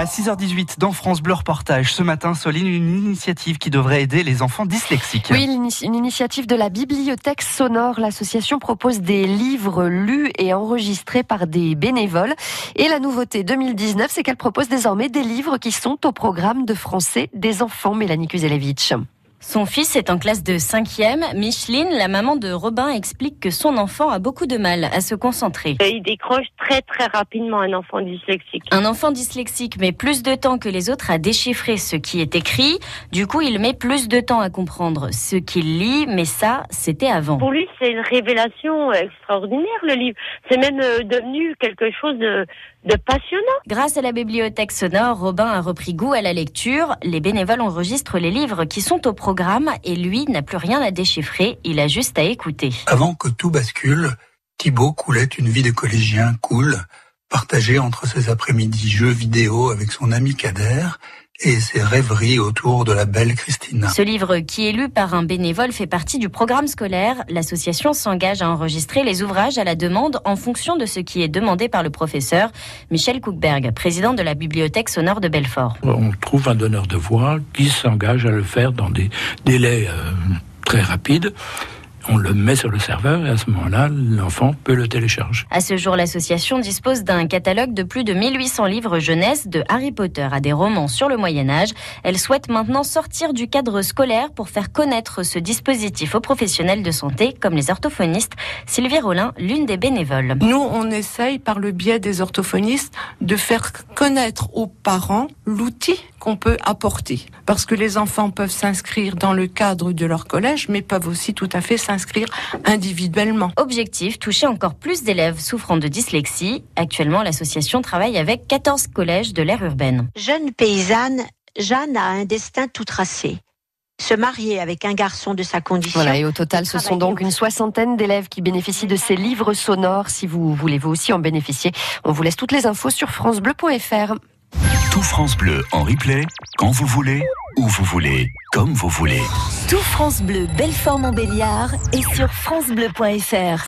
À 6h18, dans France Bleu Reportage, ce matin, Soline, une initiative qui devrait aider les enfants dyslexiques. Oui, une initiative de la Bibliothèque Sonore. L'association propose des livres lus et enregistrés par des bénévoles. Et la nouveauté 2019, c'est qu'elle propose désormais des livres qui sont au programme de français des enfants. Mélanie Kuzelevich. Son fils est en classe de 5e. Micheline, la maman de Robin, explique que son enfant a beaucoup de mal à se concentrer. Il décroche très très rapidement un enfant dyslexique. Un enfant dyslexique met plus de temps que les autres à déchiffrer ce qui est écrit. Du coup, il met plus de temps à comprendre ce qu'il lit, mais ça, c'était avant. Pour lui, c'est une révélation extraordinaire, le livre. C'est même euh, devenu quelque chose de, de passionnant. Grâce à la bibliothèque sonore, Robin a repris goût à la lecture. Les bénévoles enregistrent les livres qui sont au programme et lui n'a plus rien à déchiffrer, il a juste à écouter. Avant que tout bascule, Thibaut coulait une vie de collégien cool, partagée entre ses après-midi jeux vidéo avec son ami Kader et ses rêveries autour de la belle Christina. Ce livre, qui est lu par un bénévole, fait partie du programme scolaire. L'association s'engage à enregistrer les ouvrages à la demande en fonction de ce qui est demandé par le professeur Michel Cookberg, président de la bibliothèque sonore de Belfort. On trouve un donneur de voix qui s'engage à le faire dans des délais euh, très rapides on le met sur le serveur et à ce moment-là, l'enfant peut le télécharger. À ce jour, l'association dispose d'un catalogue de plus de 1800 livres jeunesse, de Harry Potter à des romans sur le Moyen Âge. Elle souhaite maintenant sortir du cadre scolaire pour faire connaître ce dispositif aux professionnels de santé, comme les orthophonistes. Sylvie Rollin, l'une des bénévoles. Nous, on essaye, par le biais des orthophonistes, de faire connaître aux parents l'outil qu'on peut apporter. Parce que les enfants peuvent s'inscrire dans le cadre de leur collège, mais peuvent aussi tout à fait s'inscrire individuellement. Objectif, toucher encore plus d'élèves souffrant de dyslexie. Actuellement, l'association travaille avec 14 collèges de l'ère urbaine. Jeune paysanne, Jeanne a un destin tout tracé se marier avec un garçon de sa condition. Voilà, et au total, ce sont donc une soixantaine d'élèves qui bénéficient de ces livres sonores. Si vous voulez vous aussi en bénéficier, on vous laisse toutes les infos sur francebleu.fr. Tout France Bleu en replay, quand vous voulez, où vous voulez, comme vous voulez. Tout France Bleu, Belfort-Montbéliard et sur francebleu.fr.